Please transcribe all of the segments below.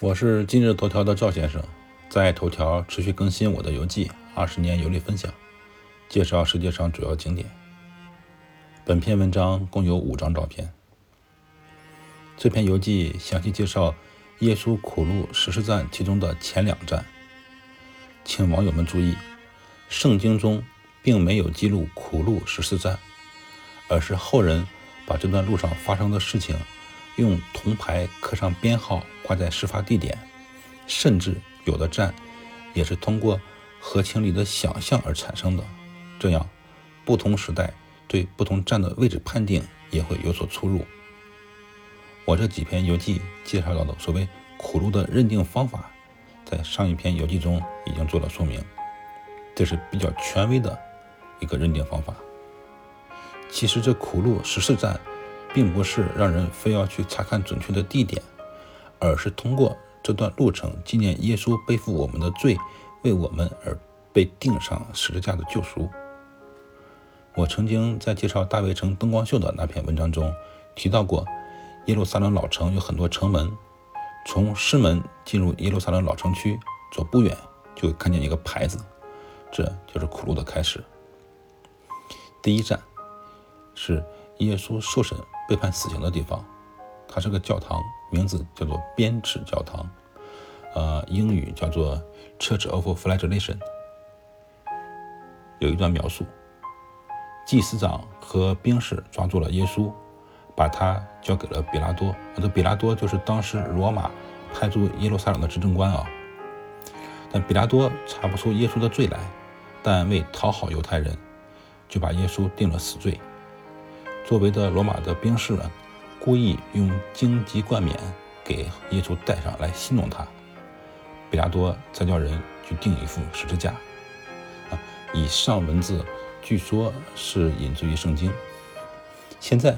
我是今日头条的赵先生，在头条持续更新我的游记，二十年游历分享，介绍世界上主要景点。本篇文章共有五张照片。这篇游记详细介绍耶稣苦路十四站其中的前两站。请网友们注意，圣经中并没有记录苦路十四站，而是后人把这段路上发生的事情用铜牌刻上编号。挂在事发地点，甚至有的站也是通过合情理的想象而产生的。这样，不同时代对不同站的位置判定也会有所出入。我这几篇游记介绍到的所谓苦路的认定方法，在上一篇游记中已经做了说明，这是比较权威的一个认定方法。其实这苦路十四站，并不是让人非要去查看准确的地点。而是通过这段路程纪念耶稣背负我们的罪，为我们而被钉上十字架的救赎。我曾经在介绍大卫城灯光秀的那篇文章中提到过，耶路撒冷老城有很多城门，从师门进入耶路撒冷老城区，走不远就看见一个牌子，这就是苦路的开始。第一站是耶稣受审被判死刑的地方。它是个教堂，名字叫做编制教堂，呃，英语叫做 Church of Flagellation。有一段描述：祭司长和兵士抓住了耶稣，把他交给了比拉多。这比拉多就是当时罗马派驻耶路撒冷的执政官啊。但比拉多查不出耶稣的罪来，但为讨好犹太人，就把耶稣定了死罪。作为的罗马的兵士们。故意用荆棘冠冕给耶稣戴上来戏弄他，比拉多才叫人去钉一副十字架。啊，以上文字据说是引自于圣经。现在，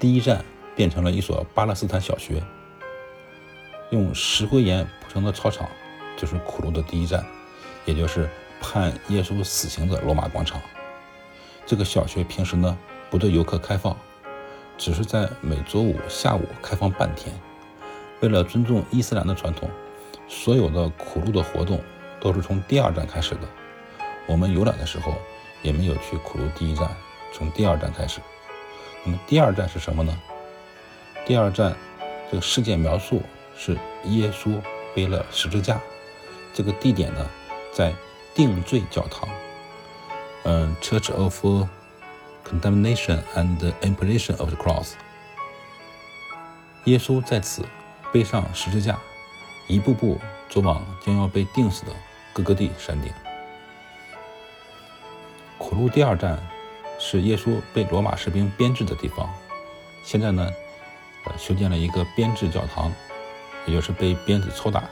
第一站变成了一所巴勒斯坦小学，用石灰岩铺成的操场就是苦路的第一站，也就是判耶稣死刑的罗马广场。这个小学平时呢不对游客开放。只是在每周五下午开放半天。为了尊重伊斯兰的传统，所有的苦路的活动都是从第二站开始的。我们游览的时候也没有去苦路第一站，从第二站开始。那么第二站是什么呢？第二站这个事件描述是耶稣背了十字架，这个地点呢在定罪教堂，嗯，Church of。Condemnation and Implementation of the Cross。耶稣在此背上十字架，一步步走往将要被钉死的哥哥地山顶。苦路第二站是耶稣被罗马士兵编制的地方。现在呢，呃，修建了一个编制教堂，也就是被鞭子抽打。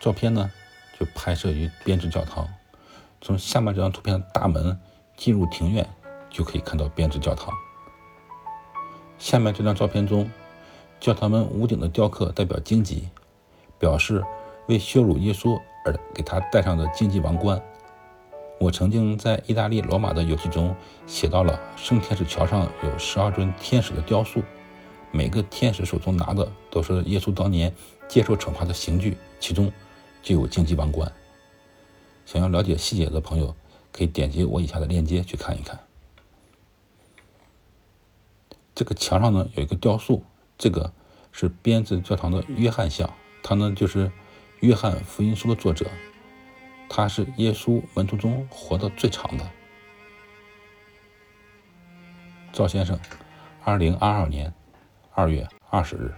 照片呢，就拍摄于编制教堂。从下面这张图片的大门进入庭院。就可以看到编制教堂。下面这张照片中，教堂门屋顶的雕刻代表荆棘，表示为羞辱耶稣而给他戴上的荆棘王冠。我曾经在意大利罗马的游记中写到了圣天使桥上有十二尊天使的雕塑，每个天使手中拿的都是耶稣当年接受惩罚的刑具，其中就有荆棘王冠。想要了解细节的朋友，可以点击我以下的链接去看一看。这个墙上呢有一个雕塑，这个是编制教堂的约翰像，他呢就是约翰福音书的作者，他是耶稣门徒中活得最长的。赵先生，二零二二年二月二十日。